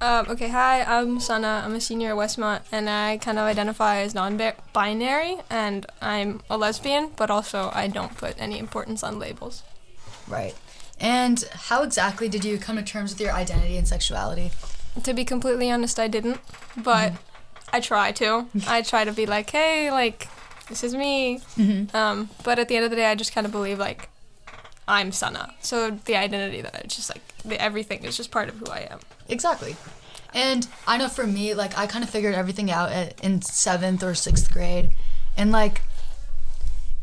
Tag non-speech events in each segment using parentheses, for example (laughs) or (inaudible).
Um, okay, hi, I'm Sana. I'm a senior at Westmont, and I kind of identify as non-binary, and I'm a lesbian, but also I don't put any importance on labels. Right. And how exactly did you come to terms with your identity and sexuality? To be completely honest, I didn't, but I try to. (laughs) I try to be like, hey, like, this is me. Mm-hmm. Um, but at the end of the day, I just kind of believe like I'm Sana. So the identity that I just like the, everything is just part of who I am. Exactly. And I know for me, like I kind of figured everything out at, in seventh or sixth grade, and like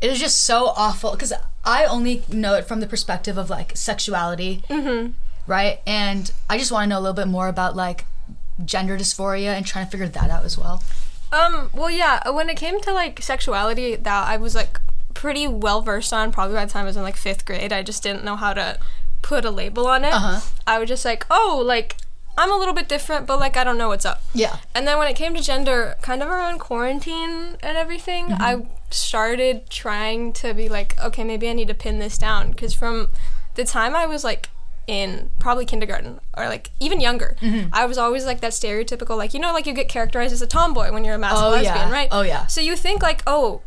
it is just so awful because I only know it from the perspective of like sexuality, Mm-hmm. right? And I just want to know a little bit more about like gender dysphoria and trying to figure that out as well. Um. Well, yeah. When it came to like sexuality, that I was like pretty well versed on. Probably by the time I was in like fifth grade, I just didn't know how to put a label on it. Uh-huh. I was just like, oh, like I'm a little bit different, but like I don't know what's up. Yeah. And then when it came to gender, kind of around quarantine and everything, mm-hmm. I started trying to be like, okay, maybe I need to pin this down. Because from the time I was like in probably kindergarten or like even younger, mm-hmm. I was always like that stereotypical, like, you know, like you get characterized as a tomboy when you're a masked Oh, lesbian, yeah. right? Oh, yeah. So you think like, oh,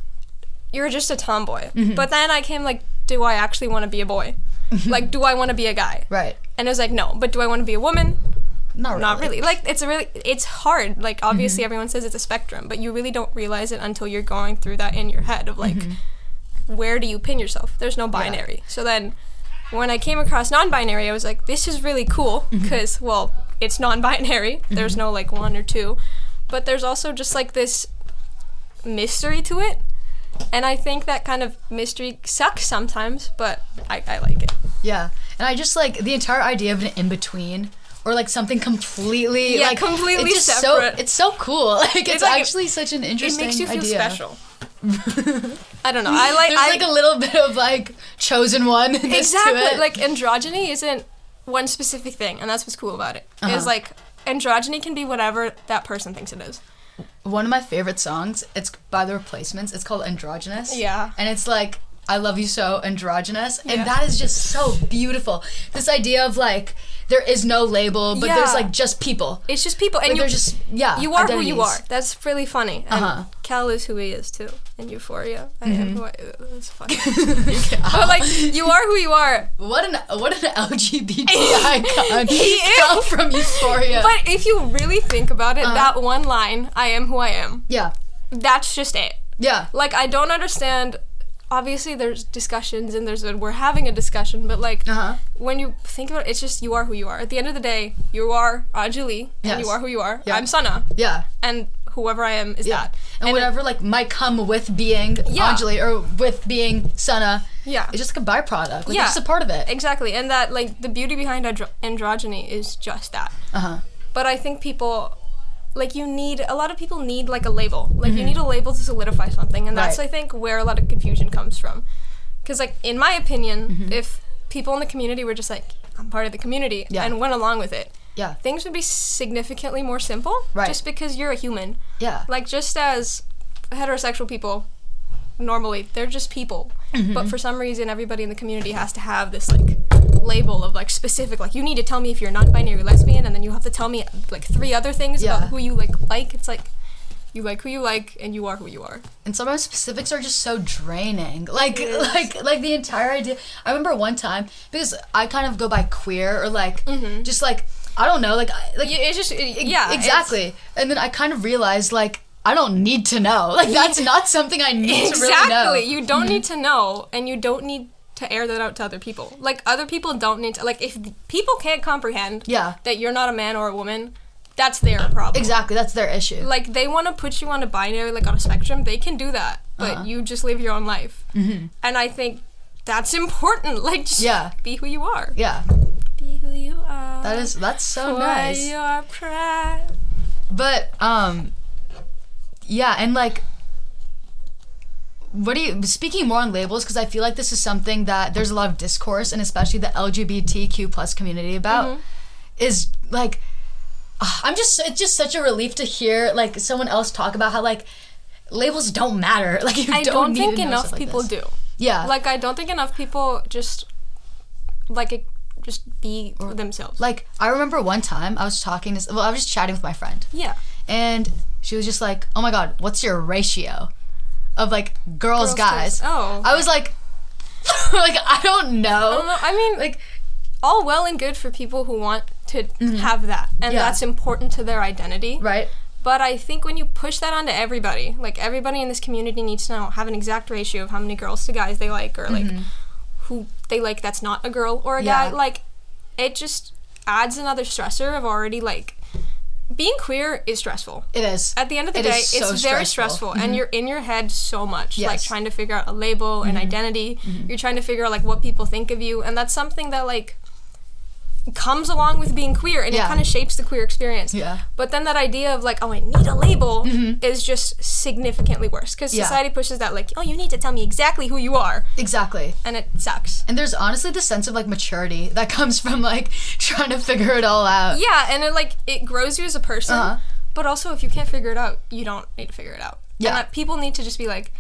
you're just a tomboy. Mm-hmm. But then I came like, do I actually want to be a boy? (laughs) like, do I want to be a guy? Right. And it was like, no. But do I want to be a woman? Not really. not really. like it's a really it's hard. Like mm-hmm. obviously everyone says it's a spectrum but you really don't realize it until you're going through that in your head of like mm-hmm. where do you pin yourself? There's no binary. So then when i came across non-binary i was like this is really cool mm-hmm. because well it's non-binary. There's no like one or two. But there's also just like this mystery to it and i think that kind of mystery sucks sometimes but i, I like it Yeah. And I just like the entire idea of an in between or like something completely Yeah, like completely it's just separate. So, it's so cool. (laughs) Like it's, like- actually such an interesting thing. it makes you feel idea. special (laughs) i don't know i like There's I, like a little bit of like chosen one exactly like androgyny isn't one specific thing and that's what's cool about it. Uh-huh. Is like androgyny can be whatever that person thinks it is one of my favorite songs. It's by the Replacements. It's called Androgynous. Yeah. And it's like I love you so androgynous, and Yeah. that is just so beautiful. This idea of like there is no label, but there's like just people. it's just people and Like you they're just yeah. you are who you are that's really funny and Uh-huh. cal is who he is too in euphoria i Mm-hmm. am who i that's funny (laughs) (laughs) but like you are who you are What an what an LGBT (laughs) icon. He is. From Euphoria. but if you really think about it Uh-huh. that one line i am who i am yeah, that's just it yeah, like i don't understand obviously there's discussions and there's a, we're having a discussion but like uh huh. when you think about it, it's just you are who you are. At the end of the day, you are Anjali, and you are who you are. Yeah. I'm Sana, Yeah. and whoever I am is Yeah. that. And, whatever like might come with being Yeah. Anjali or with being Sana, Yeah. it's just like a byproduct. Like Yeah. it's just a part of it. Exactly, and that like the beauty behind andro- androgyny is just that. Uh huh. But I think people, like you need a lot of people need like a label. Like you need a label to solidify something, and that's Mm-hmm. Right. I think where a lot of confusion comes from. Because like in my opinion, Mm-hmm. if people in the community were just like I'm part of the community Yeah. and went along with it, Yeah. things would be significantly more simple. Right. Just because you're a human. Yeah. like just as heterosexual people normally they're just people Mm-hmm. but for some reason everybody in the community has to have this like label of like specific like you need to tell me if you're non-binary lesbian and then you have to tell me like three other things Yeah. about who you like like it's like you like who you like and you are who you are and sometimes specifics are just so draining. Like like like the entire idea. I remember one time because I kind of go by queer or like just like I don't know like I- like Mm-hmm. It's just it- yeah exactly. And then I kind of realized like I don't need to know. (laughs) Like that's not something I need to really know. Mm-hmm. exactly you don't need to know and you don't need to air that out to other people like other people don't need to like if people can't comprehend Yeah. that you're not a man or a woman that's their problem Exactly, that's their issue. like they want to put you on a binary like on a spectrum they can do that but Uh-huh. you just live your own life mm-hmm. and i think that's (laughs) important like just Yeah. be who you are yeah, be who you are that is that's so nice. your pride But um yeah, and like what do you speaking more on labels because I feel like this is something that there's a lot of discourse and especially the LGBTQ plus community about Mm-hmm. is like ah, I'm just it's just such a relief to hear like someone else talk about how like labels don't matter (laughs) like you i don't, don't, need think enough like people this. do yeah like i don't think enough people just like it, just be themselves. Like I remember one time I was talking to well I was just chatting with my friend yeah. and she was just like, "Oh my god, what's your ratio of like girls, Girls, guys?" guys. Oh, I was like, (laughs) like I don't know. I don't know. I mean, Like all well and good for people who want to have that, and Mm-hmm. Yeah. that's important to their identity. right? But I think when you push that onto everybody, like everybody in this community needs to know have an exact ratio of how many girls to guys they like, or like who they like that's not a girl or a guy. Mm-hmm. Like it just adds another stressor of already like being queer is stressful. It is. At the end of the It day, is it's so very stressful. stressful, and you're in your head so much, like Yes. Mm-hmm. trying to figure out a label, an identity. You're trying to figure out like what people think of you, and that's something that like comes along with being queer, and it kind of shapes the queer experience. Yeah. But then that idea of like, oh, I need a label, is just significantly worse because Mm-hmm. Yeah. society pushes that like, oh, you need to tell me exactly who you are, Exactly. and it sucks. And there's honestly the sense of like maturity that (laughs) comes from like trying to figure it all out. Yeah, and it like it grows you as a person. Uh-huh. But also, if you can't figure it out, you don't need to figure it out. Yeah. People need to just be like,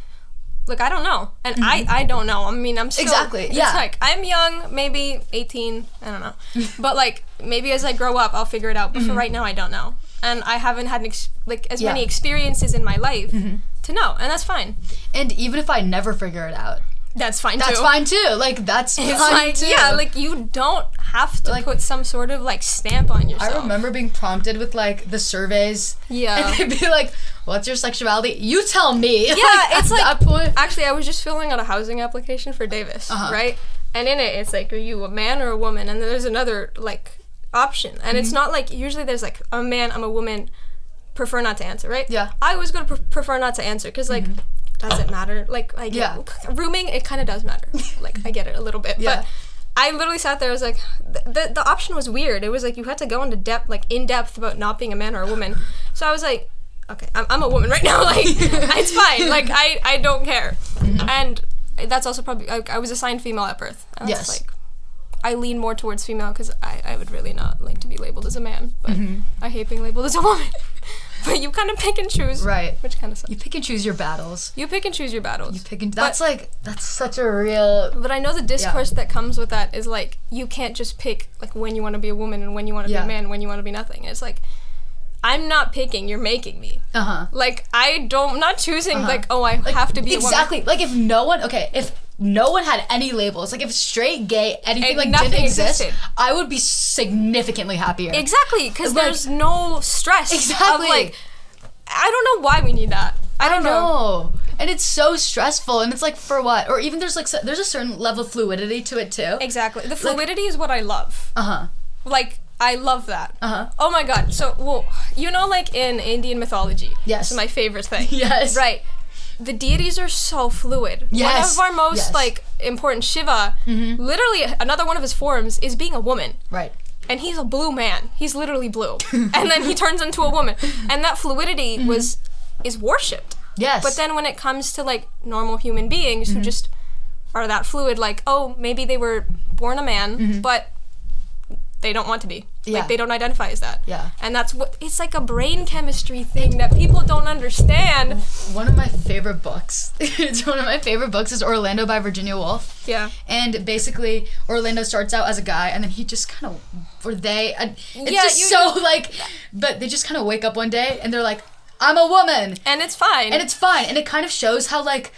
look, I don't know, and I I don't know. I mean, I'm still, Mm-hmm. Exactly, It's yeah. like I'm young, maybe 18. I don't know, (laughs) but like maybe as I grow up, I'll figure it out. But for right now, I don't know, and I haven't had an ex- like as many Mm-hmm. Yeah. Mm-hmm. experiences in my life to know, and that's fine. And even if I never figure it out, That's fine that's too. fine too. Like that's It's fine like too. yeah, like you don't have to Like- put some sort of like stamp on yourself. I remember being prompted with like the surveys. Yeah. (laughs) And they'd be like, What's your sexuality? You tell me. (laughs) Yeah, it's like that point. actually, I was just filling out a housing application for Davis, Uh-huh. right? And in it, it's like, are you a man or a woman? And there's another like option, and Mm-hmm. it's not like usually there's like a man, I'm a woman, prefer not to answer, right? Yeah. I always gonna pre- prefer not to answer because like. Does it matter? Like, I get Yeah. rooming. It kind of does matter. (laughs) like, I get it a little bit, Yeah. but I literally sat there. I was like, th- the the option was weird. It was like you had to go into depth, like in depth about not being a man or a woman. So I was like, okay, I'm, I'm a woman right (laughs) now. Like, (laughs) it's fine. Like, I I don't care. Mm-hmm. And that's also probably I, I was assigned female at birth. And Yes. Like, I lean more towards female because I I would really not like to be labeled as a man, but Mm-hmm. I hate being labeled as a woman. (laughs) but you kind of pick and choose, Right. Which kind of sucks. You pick and choose your battles. You pick and choose your battles. You pick and that's like that's such a real But I know the discourse that comes with that is like you can't just pick like when you want to be a woman and when you want to Yeah. be a man, when you want to be nothing. It's like I'm not picking, you're making me. uh-huh. Like I don't I'm not choosing like oh I have to be a woman. exactly like if no one okay if no one had any labels like if straight gay anything And like didn't exist existed. i would be significantly happier Exactly, because Like- there's no stress. Exactly. Of like I don't know why we need that. I don't know. no and it's so stressful and it's like for what or even there's like so, there's a certain level of fluidity to it too Exactly. The fluidity is what I love. uh-huh Like I love that. Uh-huh. Oh my god. So well, you know like in Indian mythology. Yes. Is my favorite thing. (laughs) Yes. Right. The deities are so fluid. Yes. One of our most Yes. Mm-hmm. like important Shiva, Mhm. literally another one of his forms is being a woman. right And he's a blue man. He's literally blue. (laughs) and then he turns into a woman. And that fluidity was is worshipped. yes But then when it comes to like normal human beings Mm-hmm. who just are that fluid, like, oh, maybe they were born a man, but they don't want to be. Yeah. Like they don't identify as that. Yeah. And that's what it's like a brain chemistry thing that people don't understand. one of my favorite books (laughs) it's one of my favorite books is orlando by virginia woolf Yeah. and basically Orlando starts out as a guy and then he just kind of or they it's Yeah, just you- so like but they just kind of wake up one day and they're like I'm a woman And it's fine. and it's fine and it kind of shows how like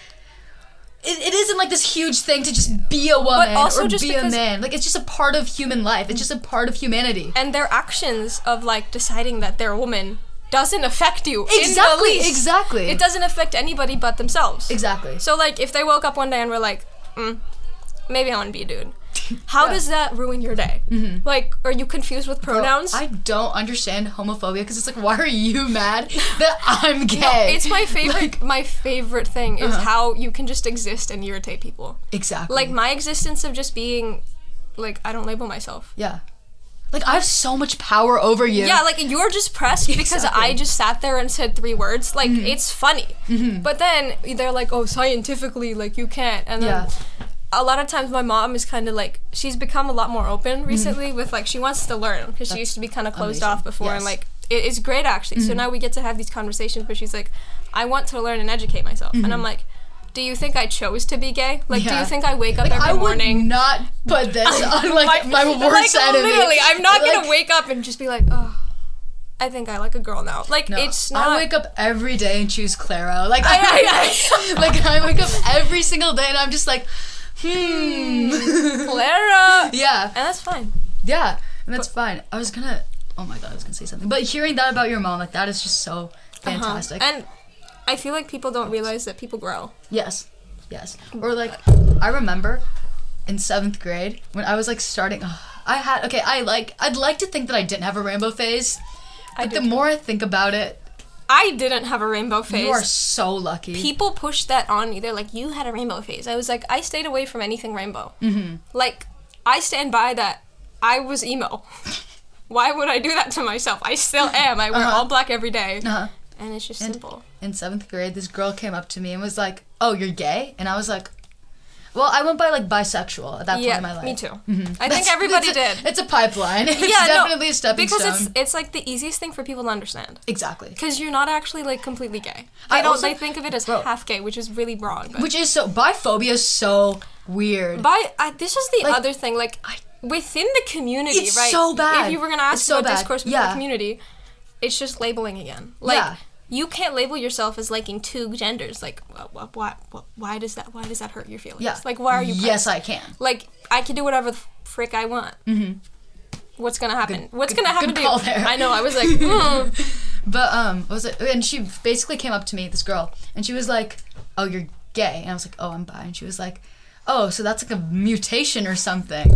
it, it isn't like this huge thing to just be a woman also or just be a man like it's just a part of human life it's just a part of humanity and their actions of like deciding that they're a woman doesn't affect you. exactly exactly It doesn't affect anybody but themselves. exactly So like if they woke up one day and were like, mm, maybe I want to be a dude. How does that ruin your day? Like, are you confused with pronouns? I don't understand homophobia because it's like, why are you mad that I'm gay? No, it's my favorite. Like- my favorite thing is Uh-huh. how you can just exist and irritate people. exactly. Like my existence of just being, like I don't label myself. yeah. Like I have so much power over you. Yeah, like you're just pressed (laughs) because Exactly. Mm-hmm. I just sat there and said three words. Like it's funny, but then they're like, "Oh, scientifically, like you can't." And then Yeah. A lot of times my mom is kind of like she's become a lot more open mm-hmm. recently with like she wants to learn because she used to be kind of closed amazing. off before and Yes. like it is great actually. So mm-hmm. now we get to have these conversations, but she's like, "I want to learn and educate myself," and I'm mm-hmm. like. do you think I chose to be gay? Like, do you think I wake up Like, every I would morning? not put this (laughs) on like my, worst like, enemy. Literally, I'm not Like, gonna wake up and just be like, oh, I think I like a girl now. Like, no, it's not. I wake up every day and choose Clara. Like I- I, I- I- (laughs) like I wake up every single day and I'm just like, hmm. (laughs) Clara. yeah, And that's fine. yeah, and that's fine. I was gonna. Oh my god, I was gonna say something. But hearing that about your mom, like that is just so fantastic. Uh-huh. And I feel like people don't realize that people grow. Yes, yes. Or like, I remember in seventh grade when I was like starting. I had okay. I like. I'd like to think that I didn't have a rainbow phase. But the more I think about it, I didn't have a rainbow phase. you are so lucky. people pushed that on me. They're like, "You had a rainbow phase." I was like, "I stayed away from anything rainbow." Mm-hmm. Like, I stand by that. I was emo. (laughs) Why would I do that to myself? I still am. I wear Uh-huh. all black every day, uh-huh. and it's just And- simple. In seventh grade, this girl came up to me and was like, "Oh, you're gay," and I was like. Well, I went by like bisexual at that point in my life. me too. Mm-hmm. I That's- think everybody it's a, did. It's a pipeline. (laughs) It's yeah, no, definitely a stepping because stone. it's it's like the easiest thing for people to understand. exactly. Because you're not actually like completely gay. I don't. also- they think of it as Bro. half gay, which is really wrong. But Which is so biphobia is so weird. By I, this is the Like, other thing, like within the community, It's right? so bad. If you were gonna ask It's about discourse within Yeah. the community, it's just labeling again. Like Yeah. You can't label yourself as liking two genders. Like why, why, why, why does that? Why does that hurt your feelings? yeah. Like why are you? Yes, pressed? I can. Like I can do whatever the frick I want. Mm-hmm. What's gonna happen? What's good- gonna happen good to you? there. I know. I was like, hmm. (laughs) But um, what was it? And she basically came up to me, this girl, and she was like, "Oh, you're gay," and I was like, "Oh, I'm bi," and she was like, "Oh, so that's like a mutation or something,"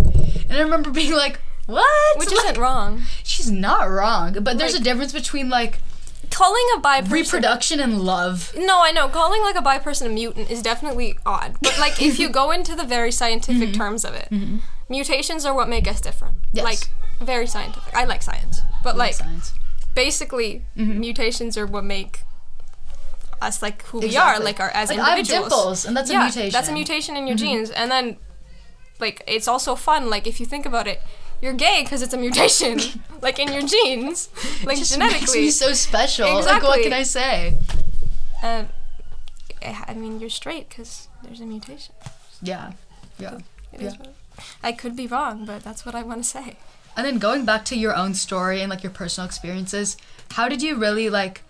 and I remember being like, "What?" which Like, isn't wrong. She's not wrong, but there's Like- a difference between like Calling a bi person reproduction and love. No, I know. Calling like a bi person a mutant is definitely odd. But like if you (laughs) go into the very scientific terms of it, mutations are what make us different. Mm-hmm. Yes. Like very scientific. I like science. But like Science. basically Mm-hmm. mutations are what make us like who we are, like our as Like, I have individuals. dimples, and that's a mutation. Mm-hmm. That's a mutation in your genes. And then like it's also fun, like if you think about it, you're gay because it's a mutation, (laughs) like in your genes, like It just genetically. makes me so special. Exactly. Like, what can I say? Um, and I mean, you're straight because there's a mutation. Yeah, yeah. Yeah. I could be wrong, but that's what I want to say. And then going back to your own story and like your personal experiences, how did you really like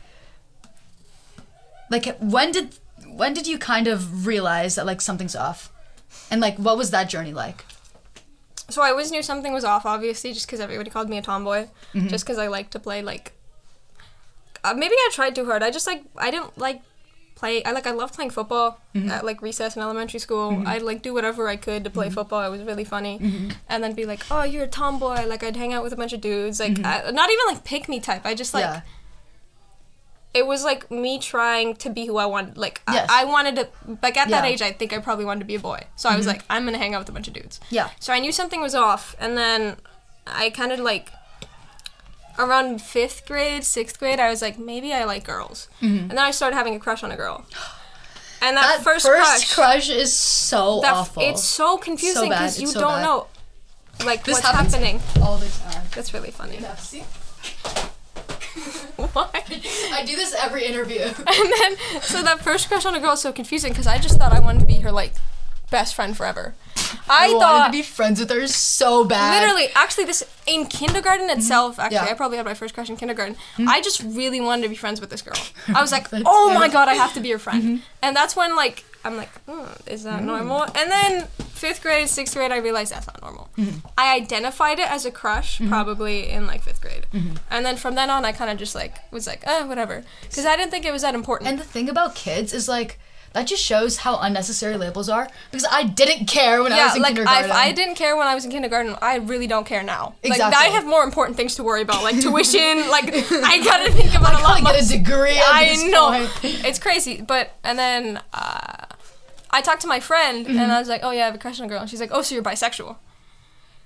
like when did when did you kind of realize that like something's off? And like what was that journey like? So I always knew something was off, obviously, just because everybody called me a tomboy, Mm-hmm. just because I like to play like. Uh, maybe I tried too hard. I just like I didn't like play. I like I love playing football Mm-hmm. at like recess in elementary school. I'd like do whatever I could to play Mm-hmm. football. It was really funny, and then be like, "Oh, you're a tomboy." Like I'd hang out with a bunch of dudes. Like Mm-hmm. I, not even like pick me type. I just like. yeah. It was like me trying to be who I wanted. Like Yes. I, I wanted to, like at that Yeah. Mm-hmm. age, I think I probably wanted to be a boy. So I was like, I'm gonna hang out with a bunch of dudes. Yeah. So I knew something was off, and then I kind of like around fifth grade, sixth grade, I was like, maybe I like girls, and then I started having a crush on a girl. And that, Mm-hmm. That first, first, crush, crush, is so that awful. it's so confusing because you so don't bad. know, like This what's happening. all the time. That's really funny. Yeah, I do this every interview. (laughs) And then, so that first crush on a girl is so confusing because I just thought I wanted to be her like best friend forever. I, I wanted thought to be friends with her so bad. literally, actually, this in kindergarten itself. Actually, Mm-hmm. Yeah. Mm-hmm. I probably had my first crush in kindergarten. I just really wanted to be friends with this girl. I was like, (laughs) oh my. Mm-hmm. god, I have to be your friend. And that's when like I'm like, oh, is that Mm. normal? And then fifth grade, sixth grade, I realized that's not normal. Mm-hmm. I identified it as a crush probably in like fifth grade, Mm-hmm. and then from then on, I kind of just like was like, eh, whatever, because I didn't think it was that important. And the thing about kids is like that just shows how unnecessary labels are because I didn't care when I was in like I, kindergarten. if I didn't care when I was in kindergarten, I really don't care now. Like Exactly. I have more important things to worry about, like (laughs) tuition. like I gotta think (laughs) about a lot I gotta get a degree. I know point. it's crazy, but and then uh, I talked to my friend Mm-hmm. and I was like, "Oh yeah, I have a crush on a girl," and she's like, "Oh, so you're bisexual?"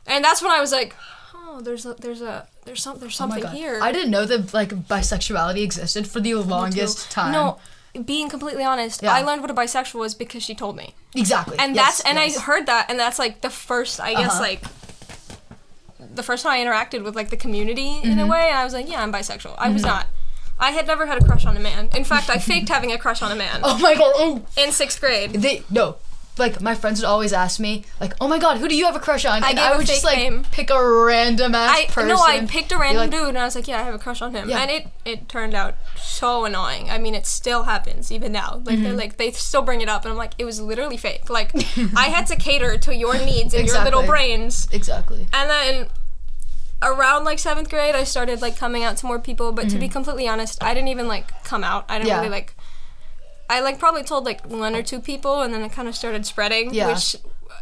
And that's when I was like, "Oh, there's a there's a there's some there's Oh something God. here." I didn't know that like bisexuality existed for the longest time. No, being completely honest, Yeah. I learned what a bisexual was because she told me. exactly. and Yes, that's and yes. I heard that, and that's like the first, I guess, Uh-huh. like the first time I interacted with like the community in a Mm-hmm. way. And I was like, yeah, I'm bisexual. I was not. I had never had a crush on a man. In fact, I faked having a crush on a man Oh my god. Oh. in sixth grade. They no. Like my friends would always ask me, like, "Oh my god, who do you have a crush on?" I gave I a would just fake like name. pick a random ass I person. no, I picked a random like- dude, and I was like, yeah, I have a crush on him, Yeah. and it it turned out so annoying. I mean, it still happens even now. Like Mm-hmm. they're like they still bring it up, and I'm like, it was literally fake. Like (laughs) I had to cater to your needs and your little Exactly. brains, Exactly. and then around like seventh grade, I started like coming out to more people. But to be completely honest, I didn't even like come out. I didn't Mm-hmm. Yeah. really like. I like probably told like one or two people, and then it kind of started spreading, Yeah. which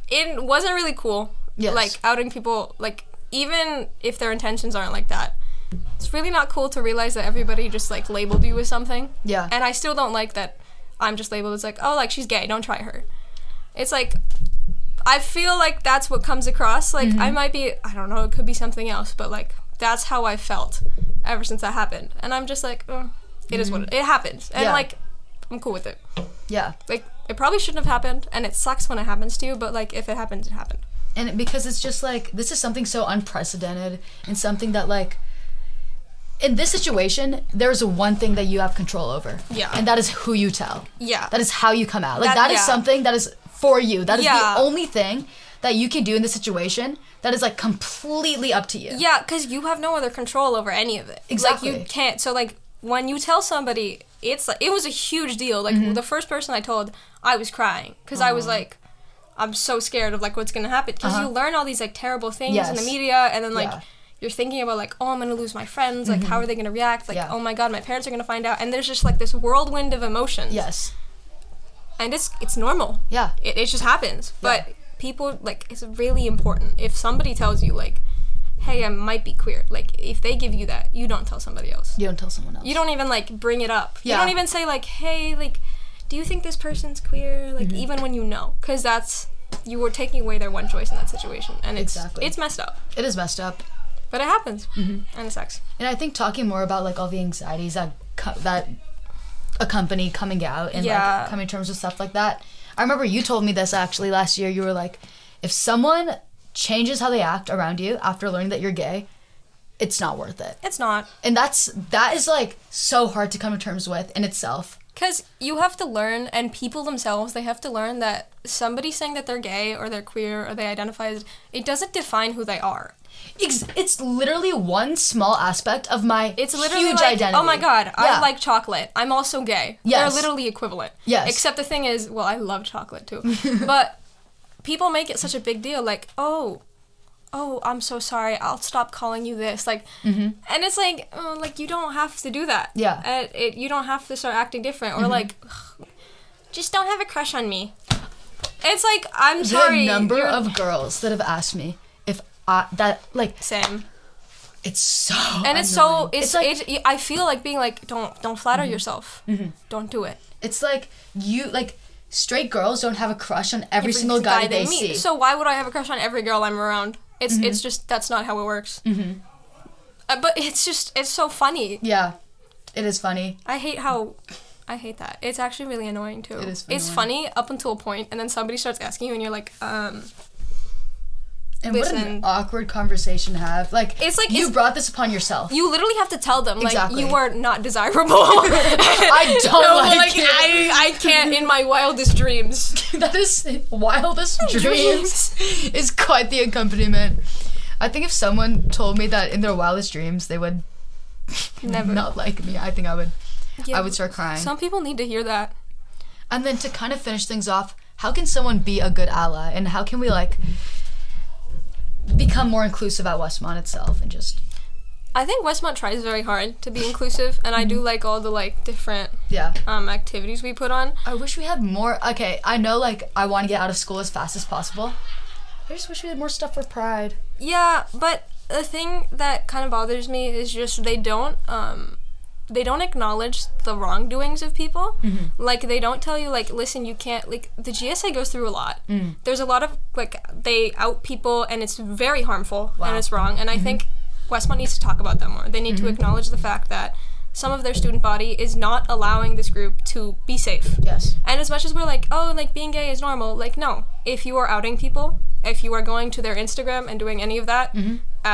it wasn't really cool. Yes. Like outing people, like even if their intentions aren't like that, it's really not cool to realize that everybody just like labeled you with something. Yeah. And I still don't like that. I'm just labeled as like, oh, like she's gay. Don't try her. It's like. I feel like that's what comes across. Like Mm-hmm. I might be, I don't know, it could be something else, but like that's how I felt ever since that happened. And I'm just like, oh, it is what it, it happens, and Mm-hmm. Yeah. like I'm cool with it. yeah. Like it probably shouldn't have happened, and it sucks when it happens to you. But like if it happens, it happened. and because it's just like this is something so unprecedented and something that like in this situation there's one thing that you have control over Yeah. and that is who you tell Yeah. that is how you come out like That- that is yeah. something that is for you that is Yeah. the only thing that you can do in this situation that is like completely up to you Yeah, because you have no other control over any of it. Like Exactly. you can't. So like when you tell somebody, it's like it was a huge deal. Like Mm-hmm. the first person I told, I was crying because I was like, I'm so scared of like what's gonna happen because Uh-huh. you learn all these like terrible things in the media and then like. Yeah. You're thinking about like, oh, I'm gonna lose my friends. Like, how are they gonna react? Like, Mm-hmm. Yeah. oh my god, my parents are gonna find out. And there's just like this whirlwind of emotions. yes And it's it's normal. yeah. It, it just happens. But people like it's really important. If somebody tells you like hey i might be queer like if they give you that you don't tell somebody else. You don't tell someone else. You don't even like bring it up. You don't even say like hey like do you think this person's queer? Like Mm-hmm. even when you know. Because that's you were taking away their one choice in that situation. And it's Exactly. it's messed up. It is messed up. But it happens. Mm-hmm. and it sucks. And I think talking more about like all the anxieties that co- that company coming out and Yeah. like coming to terms with stuff like that. I remember you told me this actually last year. You were like, if someone changes how they act around you after learning that you're gay, it's not worth it. it's not And that's that is like so hard to come to terms with in itself. Because you have to learn, and people themselves, they have to learn that somebody saying that they're gay or they're queer or they identify as, it doesn't define who they are. It's, it's literally one small aspect of my It's literally huge like, identity. oh my god, I like chocolate. I'm also gay. Yes. They're literally equivalent. Yes. Except the thing is, well, I love chocolate too. (laughs) but people make it such a big deal, like, oh, oh, I'm so sorry. I'll stop calling you this. Like, and it's like, oh, like you don't have to do that. Mm-hmm. Yeah. Mm-hmm. It, you don't have to start acting different or like, "Ugh, just don't have a crush on me. It's like I'm sorry. the number you're- of girls that have asked me I that like same. it's so and it's so annoying. it's, like Mm-hmm. it, I feel like being like don't don't flatter yourself. Don't do it. It's like you like straight girls don't have a crush on every, single guy, that they, see. So why would I have a crush on every girl I'm around? It's Mm-hmm. it's just that's not how it works. Mm-hmm. Uh, but it's just it's so funny. yeah, it is funny. I hate how. I hate that. It's actually really annoying too. It is It's annoying. funny up until a point, and then somebody starts asking you, and you're like, um, And what an awkward conversation to have. Like It's like- you it's- brought this upon yourself. you literally have to tell them Exactly. like you are not desirable. (laughs) I (laughs) don't no, like like it. I, I can't in my wildest dreams. (laughs) that is wildest dreams is quite the accompaniment. I think if someone told me that in their wildest dreams they would Never. not like me, I think I would Yeah, I would start crying. Some people need to hear that. And then to kind of finish things off, how can someone be a good ally and how can we like become more inclusive at Westmont itself and just I think Westmont tries very hard to be inclusive, and I Mm-hmm. do like all the like different yeah. um, activities we put on. I wish we had more okay, I know like I want to get out of school as fast as possible. I just wish we had more stuff for pride. Yeah, but the thing that kind of bothers me is just they don't um they don't acknowledge the wrongdoings of people. Mm-hmm. Like they don't tell you like listen, you can't like the GSA goes through a lot. Mm. There's a lot of like they out people and it's very harmful Wow. and it's wrong. And I think Westmont needs to talk about that more. They need to acknowledge the fact that some of their student body is not allowing this group to be safe. Yes. And as much as we're like, oh, like being gay is normal, like no. If you are outing people, if you are going to their Instagram and doing any of that,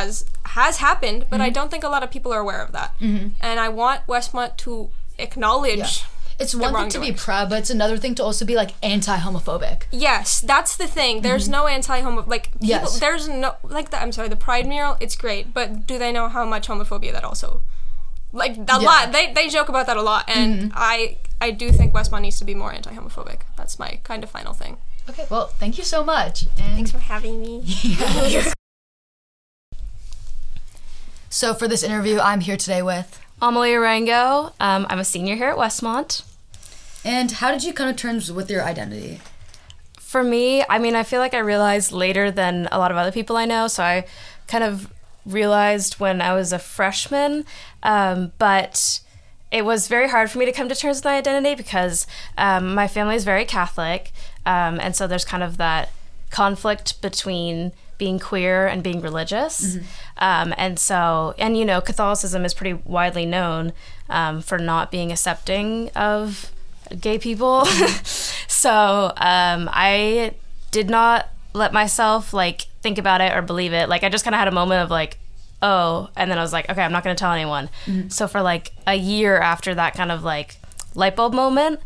as has happened, but I Mm-hmm. don't think a lot of people are aware of that. And I want Westmont to acknowledge. It's one thing to be proud, but it's another thing to also be like anti-homophobic. Yes, that's the thing. There's no anti-homo like people, Mm-hmm. Yes. there's no like the I'm sorry, the Pride mural, it's great, but do they know how much homophobia that also like a Yeah. Mm-hmm. lot. They they joke about that a lot and I I do think Westmont needs to be more anti-homophobic. That's my kind of final thing. Okay, well, thank you so much. And Thanks for having me. (laughs) so for this interview, I'm here today with. Amalia Rango. Um, I'm a senior here at Westmont. And how did you come to terms with your identity? For me, I mean, I feel like I realized later than a lot of other people I know. So I kind of realized when I was a freshman, um, but it was very hard for me to come to terms with my identity because um, my family is very Catholic, um, and so there's kind of that conflict between being queer and being religious. Um, and so, and you know, Catholicism is pretty widely known um, for not being accepting of gay people. (laughs) so um, I did not let myself like think about it or believe it. Like I just kind of had a moment of like, oh, and then I was like, okay, I'm not going to tell anyone. So for like a year after that kind of like light bulb moment,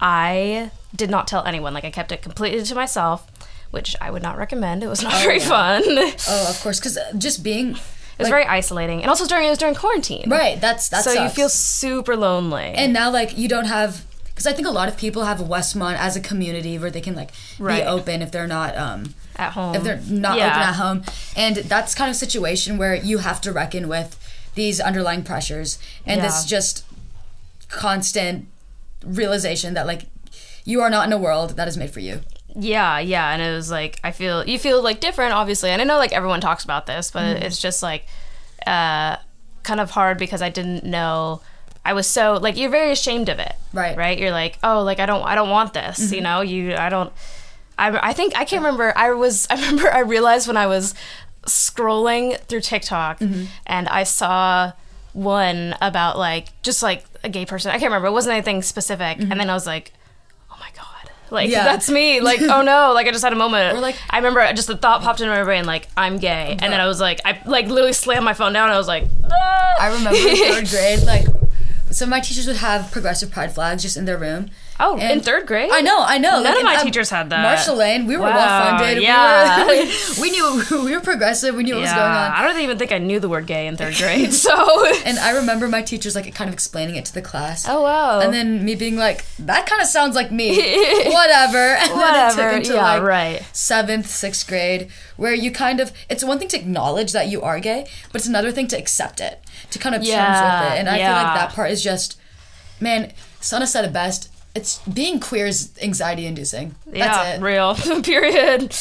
I did not tell anyone. Like I kept it completely to myself, which I would not recommend. It was not very fun. Oh, of course, because just being it was very isolating, and also during it was during quarantine. right. That's that's So you feel super lonely. and now like you don't have because I think a lot of people have Westmont as a community where they can like Right. be open if they're not um at home. if they're not Yeah. open at home and that's kind of situation where you have to reckon with these underlying pressures and this just constant realization that like you are not in a world that is made for you Yeah, yeah, and it was like I feel you feel like different, obviously, and I know like everyone talks about this, but Mm-hmm. it's just like uh, kind of hard because I didn't know. I was so like you're very ashamed of it, Right. Mm-hmm. Right? You're like, oh, like I don't, I don't want this, you know. You, I don't. I, I think I can't remember. I was, (laughs) I remember I realized when I was scrolling through TikTok Mm-hmm. and I saw one about like just like a gay person. I can't remember. It wasn't anything specific, and then I was like. Like. Yeah. that's me. (laughs) Like oh no. Like I just had a moment. Or, like- I remember just the thought popped into my brain like I'm gay, and then I was like I like literally slammed my phone down. and I was like, ah. I remember in third (laughs) grade like so my teachers would have progressive pride flags just in their room oh, in third grade. I know, I know. None of in, my um, teachers had that. Marshall Lane, we were Wow, well funded. yeah. (laughs) We, were, (laughs) we knew (laughs) we were progressive. We knew what was going on. I don't even think I knew the word gay in third grade. So. And I remember my teachers like kind of explaining it to the class. oh wow. And then me being like, that kind of sounds like me. Whatever. And then it whatever. took until Yeah. like right. seventh, sixth grade, where you kind of, it's one thing to acknowledge that you are gay, but it's another thing to accept it, to kind of terms Yeah, with it. And I feel like that part is just, man, Sana said it best. It's being queer is anxiety inducing. That's yeah, it. real. (laughs) Period.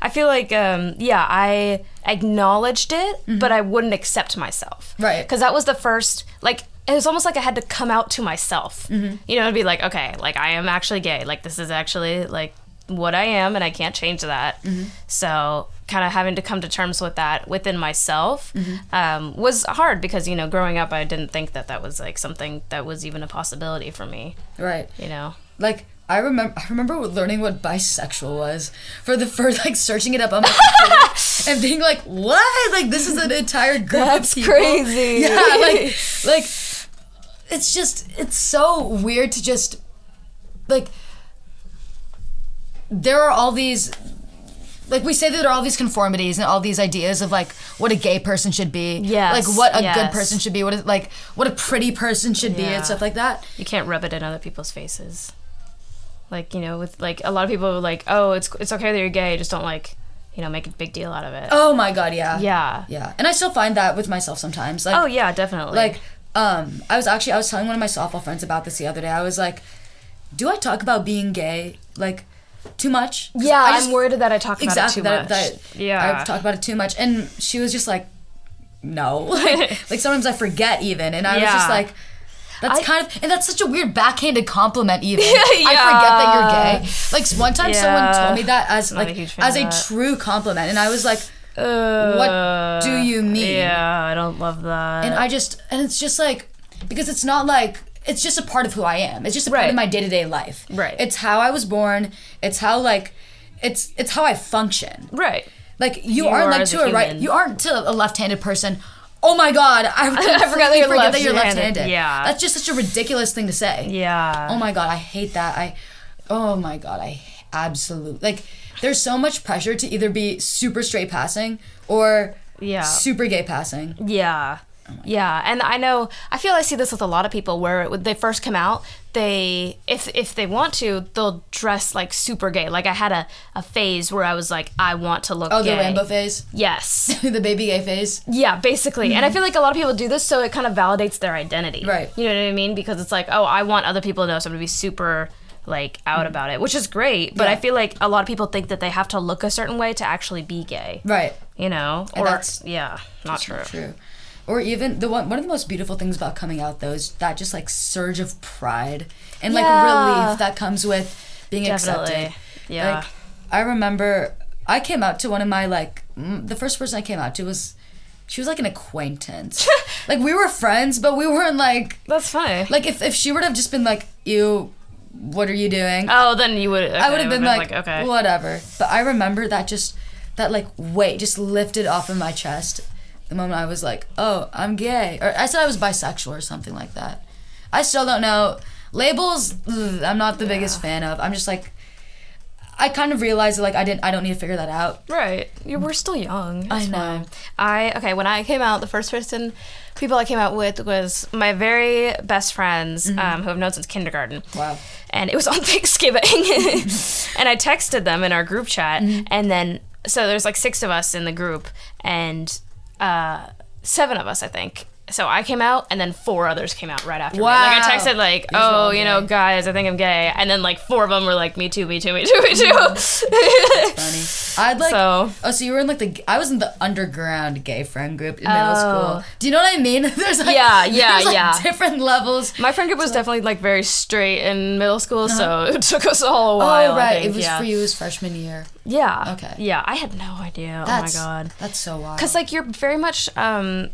I feel like, um, yeah, I acknowledged it, but I wouldn't accept myself. Mm-hmm. Right. Because that was the first, like, it was almost like I had to come out to myself. Mm-hmm. You know, to be like, okay, like, I am actually gay. Like, this is actually, like, what I am, and I can't change that. Mm-hmm. So, kind of having to come to terms with that within myself Mm-hmm. um, was hard because, you know, growing up, I didn't think that that was, like, something that was even a possibility for me, Right. you know? Like I remember, I remember learning what bisexual was for the first, like searching it up on my computer (laughs) and being like, "What? Like this is an entire group That's of people." crazy. (laughs) Yeah, like, (laughs) like it's just, it's so weird to just, like, there are all these. Like we say that there are all these conformities and all these ideas of like what a gay person should be, yeah, like what a good person should be, what a, like what a pretty person should be, and stuff like that. you can't rub it in other people's faces. Like you know, with like a lot of people are like, oh, it's it's okay that you're gay, just don't like, you know, make a big deal out of it. Oh my god, yeah, yeah. Yeah, and I still find that with myself sometimes. Like, Oh yeah, definitely. like, um, I was actually I was telling one of my softball friends about this the other day. I was like, "Do I talk about being gay like too much. yeah, I I just- am worried that I talk exactly about it too that, much. that yeah, I've talked about it too much, and she was just like, "No," (laughs) like, (laughs) like sometimes I forget even, and I was just like. That's I- kind of, and that's such a weird backhanded compliment. Even yeah. (laughs) I forget that you're gay. Like one time, someone told me that as Not a like huge as a that. true compliment, and I was like, Uh, "What do you mean? Yeah, I don't love that. and I just and it's just like because it's not like it's just a part of who I am. It's just a part Right. of my day to day life. Right. It's how I was born. It's how like it's it's how I function. right. Like you, You aren't are like to a a right. You aren't to a left-handed person. Oh my god, I, (laughs) I forgot that you're forget that you're left-handed. left-handed. Yeah. that's just such a ridiculous thing to say. Yeah. Oh my god, I hate that. I, oh my god, I absolutely like. There's so much pressure to either be super straight passing or Yeah. super gay passing. Yeah. Oh yeah, and I know I feel I see this with a lot of people where when they first come out, they if if they want to, they'll dress like super gay. Like I had a, a phase where I was like, I want to look Oh, gay. the rainbow phase, Yes. (laughs) the baby gay phase. Yeah, basically. And I mm-hmm. feel like a lot of people do this so it kind of validates their identity. Right. You know what I mean? Because it's like, oh, I want other people to know, so I'm gonna be super like out mm-hmm. about it, which is great. But Yeah. I feel like a lot of people think that they have to look a certain way to actually be gay. Right. You know? And or that's- yeah, not true. True. Or even the one one of the most beautiful things about coming out though is that just like surge of pride and like Yeah. relief that comes with being Definitely. accepted. Yeah. Like I remember I came out to one of my like mm, the first person I came out to was she was like an acquaintance. (laughs) like we were friends, but we weren't like That's fine. like if if she would have just been like you what are you doing? Oh, then you would. I would have been like, okay. whatever. But I remember that just that like weight just lifted off of my chest the moment I was like, oh, I'm gay, or I said I was bisexual or something like that. I still don't know labels. ugh, I'm not the biggest fan of. I'm just like, I kind of realized that like I didn't. I don't need to figure that out. Right. You we're still young. I know. fine. I okay, when I came out, the first person people I came out with was my very best friends, um, who I've known since kindergarten. Wow. And it was (laughs) on Thanksgiving. (laughs) and I texted them in our group chat and then so there's like six of us in the group and uh seven of us I think. So I came out, and then four others came out right after me. Like I texted, like, "Oh, you know, guys, I think I'm gay," and then like four of them were like, "Me too, me too, me too, me too." Funny. (laughs) I'd like. So- Oh, so you were in like the? I was in the underground gay friend group in middle Oh. school. Do you know what I mean? (laughs) There's like Yeah, (laughs) yeah, there's, like, yeah. Different levels. My friend group was definitely like very straight in middle school, so (laughs) it took us all a while. Oh right, think, it was yeah. for you. It was freshman year. Yeah. Okay. Yeah, I had no idea. That's, oh my god. That's so wild. Because like you're very much. um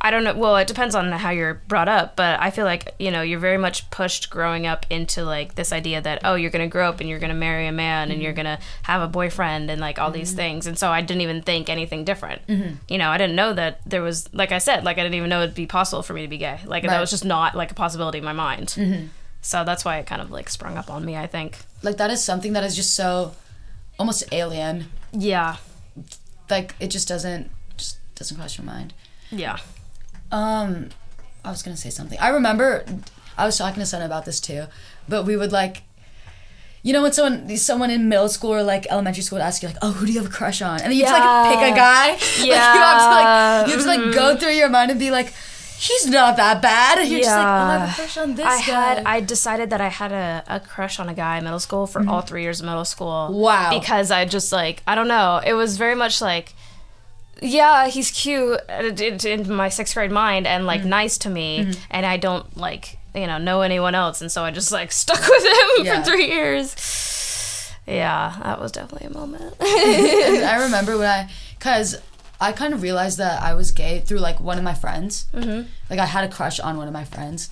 I don't know. Well, it depends on how you're brought up, but I feel like you know you're very much pushed growing up into like this idea that oh you're gonna grow up and you're gonna marry a man and Mm-hmm. you're gonna have a boyfriend and like all these things, and so I didn't even think anything different. Mm-hmm. You know, I didn't know that there was like I said, like I didn't even know it'd be possible for me to be gay. Like Right. Mm-hmm. that was just not like a possibility in my mind. So that's why it kind of like sprung up on me. I think. like that is something that is just so almost alien. Yeah. Like it just doesn't just doesn't cross your mind. Yeah. Um, I was gonna say something. I remember I was talking to someone about this too, but we would like. You know when someone someone in middle school or like elementary school would ask you like, oh, who do you have a crush on? And then you just like pick a guy. Yeah. (laughs) Like, you have to like you have to like go through your mind and be like, he's not that bad. And you're just like, oh, I have a crush on this I guy. had I decided that I had a, a crush on a guy in middle school for all three years of middle school. Mm-hmm. Wow. Because I just like I don't know. It was very much like yeah, he's cute in in my sixth grade mind and Mm-hmm. like nice to me, and I don't like you know know anyone else, and so I just like (laughs) stuck with him Yeah. for three years. Yeah, that was definitely a moment. (laughs) I (laughs) remember when I, cause I kind of realized that I was gay through like one of my friends. Mm-hmm. Like I had a crush on one of my friends,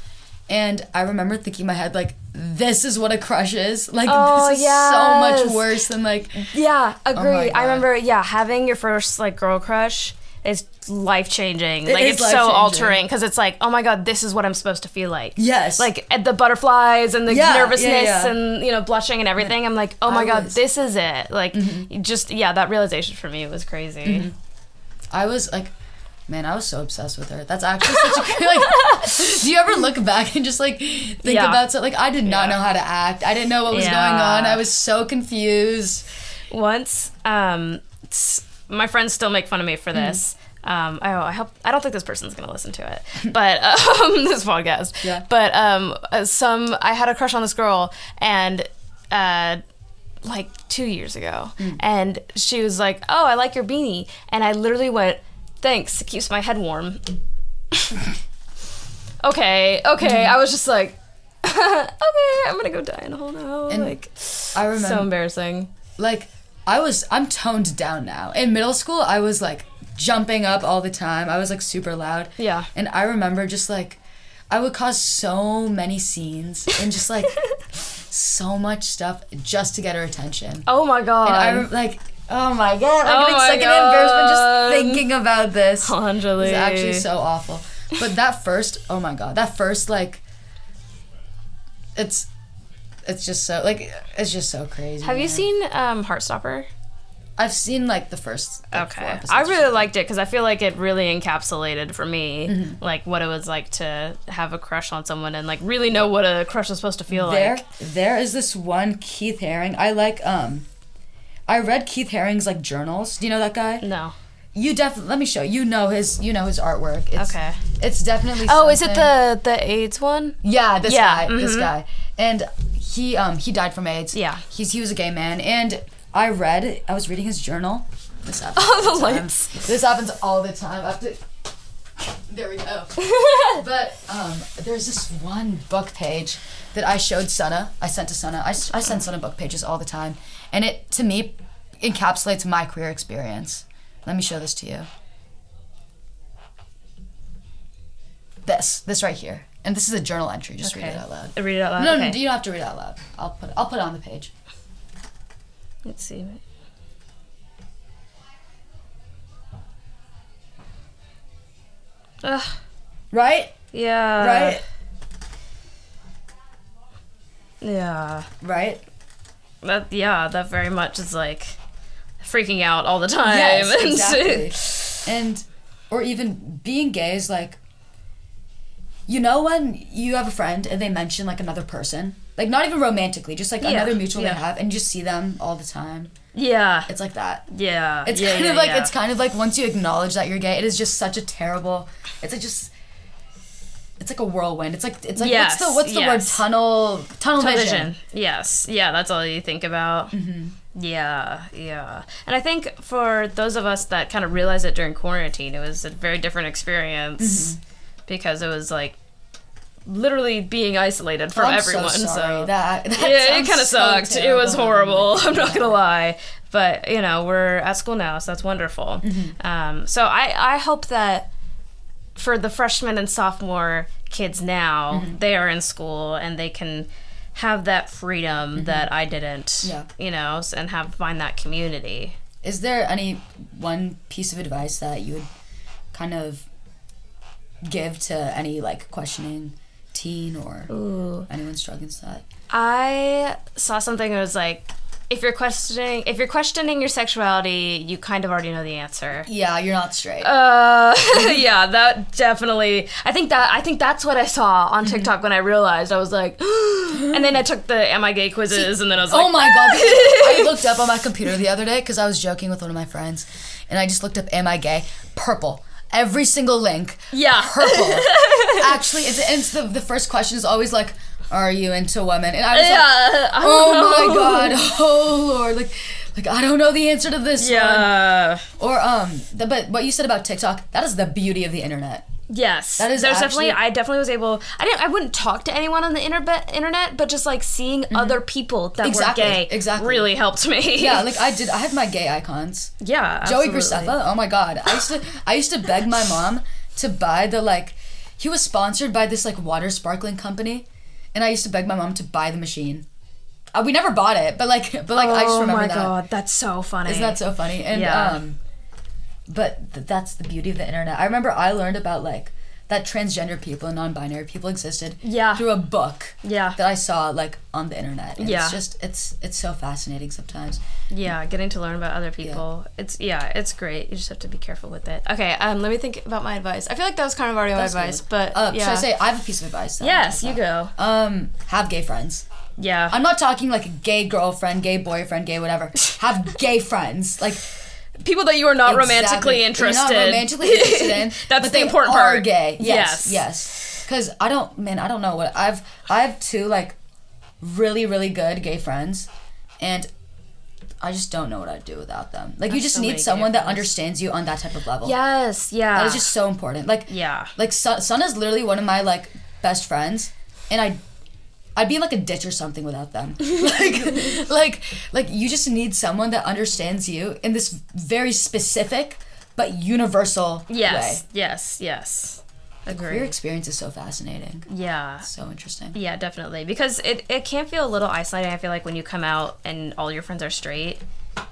and I remember thinking in my head like, "This is what a crush is. Like Oh, this is yes. so much worse than like." Yeah, agree. Oh I remember, yeah, having your first like girl crush is life changing. Like is it's so altering because it's like, oh my god, this is what I'm supposed to feel like. Yes. Like at the butterflies and the Yeah, yeah, nervousness yeah. and you know blushing and everything. I'm like, oh my I god, was- Mm-hmm. this is it. Like just yeah, that realization for me was crazy. I was like, man, I was so obsessed with her. That's actually such a great, like. do you ever look back and just like think Yeah. about something? Like I did not Yeah. know how to act. I didn't know what was Yeah. going on. I was so confused. Once, um, my friends still make fun of me for Mm-hmm. this. Um, I, I hope I don't think this person's gonna listen to it, (laughs) but um, (laughs) this podcast. Yeah. But um, uh, some I had a crush on this girl, and uh, like two years ago, Mm. and she was like, "Oh, I like your beanie," and I literally went, "Thanks, it keeps my head warm." okay, okay. I was just like, (laughs) okay, I'm gonna go die in a hole now. And like, I remember so embarrassing. like I was I'm toned down now. In middle school, I was like jumping up all the time. I was like super loud. Yeah. And I remember just like I would cause so many scenes and just like (laughs) so much stuff just to get her attention. Oh my god. And I like Oh my god! I'm Oh getting second embarrassment just thinking about this. (laughs) Anjali. It's actually so awful. But that first, oh my god, that first like, it's, it's just so like it's just so crazy. Have you seen um, Heartstopper? I've seen like the first. Like, Okay, I really liked it because I feel like it really encapsulated for me Mm-hmm. like what it was like to have a crush on someone and like really know what a crush is supposed to feel There, like. there is this one Keith Haring. I like. Um, I read Keith Haring's like journals. Do you know that guy? No. You definitely. Let me show you. You know his. You know his artwork. It's, Okay. It's definitely. Oh, is it the the AIDS one? Yeah, this Yeah, guy, this mhm. guy, and he um he died from AIDS. Yeah. he's he was a gay man, and I read I was reading his journal. This happens. Oh, all the lights. This happens all the time. I have to. There we go. (laughs) but um, there's this one book page that I showed Sana. I sent to Sana. I send Sana book pages all the time, and it to me encapsulates my queer experience. Let me show this to you. This, this right here, and this is a journal entry. Just read it out loud. Read it out loud. No, okay. no, you don't have to read it out loud. I'll put, I'll put it on the page. Let's see. Ugh. Right, Yeah. right, Yeah. right. That yeah, that very much is like freaking out all the time. Yes, (laughs) And- exactly. (laughs) and or even being gay is like you know when you have a friend and they mention like another person like not even romantically just like Yeah, another mutual yeah. they have and you just see them all the time yeah. it's like that Yeah. it's yeah, kind of like it's kind of like once you acknowledge that you're gay it is just such a terrible it's like just it's like a whirlwind it's like it's like Yes, what's the what's the word yes. tunnel tunnel, Tunnel vision. vision. Yes. Yeah, that's all you think about. Mm-hmm. Yeah, yeah. And I think for those of us that kind of realized it during quarantine, it was a very different experience Mm-hmm. because it was like literally being isolated from Oh, I'm everyone. so sorry. So that, that yeah, it kind of so sucked. it was horrible. (laughs) I'm not gonna lie, but you know we're at school now, so that's wonderful. Mm-hmm. Um, so I I hope that for the freshman and sophomore kids now, Mm-hmm. they are in school and they can have that freedom that I didn't. Mm-hmm. Yeah. You know, and have find that community. Is there any one piece of advice that you would kind of give to any like questioning teen or anyone struggling with that? I saw something that was like, if you're questioning, if you're questioning your sexuality, you kind of already know the answer. Yeah, you're not straight. Uh, (laughs) yeah, that definitely. I think that I think that's what I saw on Mm-hmm. TikTok when I realized I was like, (gasps) and then I took the "Am I gay?" quizzes, and then I was like, oh my god! (laughs) I looked up on my computer the other day because I was joking with one of my friends, and I just looked up "Am I gay?" Purple. Every single link. Yeah. Purple. (laughs) Actually, it's, it's the the first question is always like, "Are you into women?" And I was like, yeah, don't "Oh my god! (laughs) Oh lord!" Like, like I don't know the answer to this one. Yeah. Or um, the, but what you said about TikTok, that is the beauty of the internet. Yes, That is There's definitely. I definitely was able. I didn't. I wouldn't talk to anyone on the internet. Internet, but just like seeing other people that Mm-hmm. Exactly, were gay, exactly. really helped me. Yeah, like I (laughs) did. I had my gay icons. yeah. Joey. Graceffa. Oh my god, I used to I used to beg my mom to buy the like. He was sponsored by this like water sparkling company, and I used to beg my mom to buy the machine. Uh, we never bought it, but like, (laughs) but like I just Oh remember Oh my god, that's so funny. Isn't that so funny? And Yeah. um, but th- that's the beauty of the internet. I remember I learned about like that transgender people and non-binary people existed. Yeah. Through a book. Yeah. That I saw like on the internet. And Yeah. It's just it's it's so fascinating sometimes. Yeah, getting to learn about other people. It's yeah, it's great. You just have to be careful with it. Okay, um, let me think about my advice. I feel like that was kind of already my advice, good. but Uh, yeah. Should I say I have a piece of advice? yes, you go. Um, have gay friends. Yeah. I'm not talking like a gay girlfriend, gay boyfriend, gay whatever. (laughs) Have gay friends. Like People that you are not romantically interested. You're not romantically interested in. (laughs) That's the important are part. gay. Yes. Yes. Yes. Because I don't, man, I don't know what I've. I have two like really, really good gay friends, and I just don't know what I'd do without them. Like you just so need someone that understands you on that type of level. Yes, yeah. That is just so important. Like yeah. like Sun, Sun is literally one of my like best friends, and I. I'd be in, like a ditch or something without them. (laughs) like, like, like you just need someone that understands you in this very specific but universal Yes. way. Yes. Yes. Your Agree. Your experience is so fascinating, Yeah. so interesting. Yeah, definitely. Because it, it can feel a little isolating, I feel like, when you come out and all your friends are straight.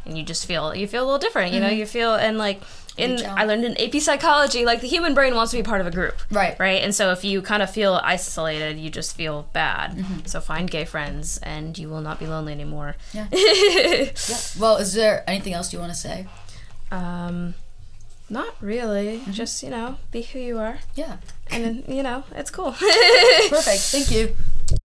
and you just feel you feel a little different. You know, mm-hmm. you feel and like in I learned in AP psychology, like the human brain wants to be part of a group. Right. Right. And so if you kind of feel isolated, you just feel bad. Mm-hmm. So find gay friends, and you will not be lonely anymore. Yeah. (laughs) yeah. Well, is there anything else you want to say? Um, not really. Mm-hmm. Just you know, be who you are, Yeah. and then, you know, it's cool. (laughs) Perfect. Thank you.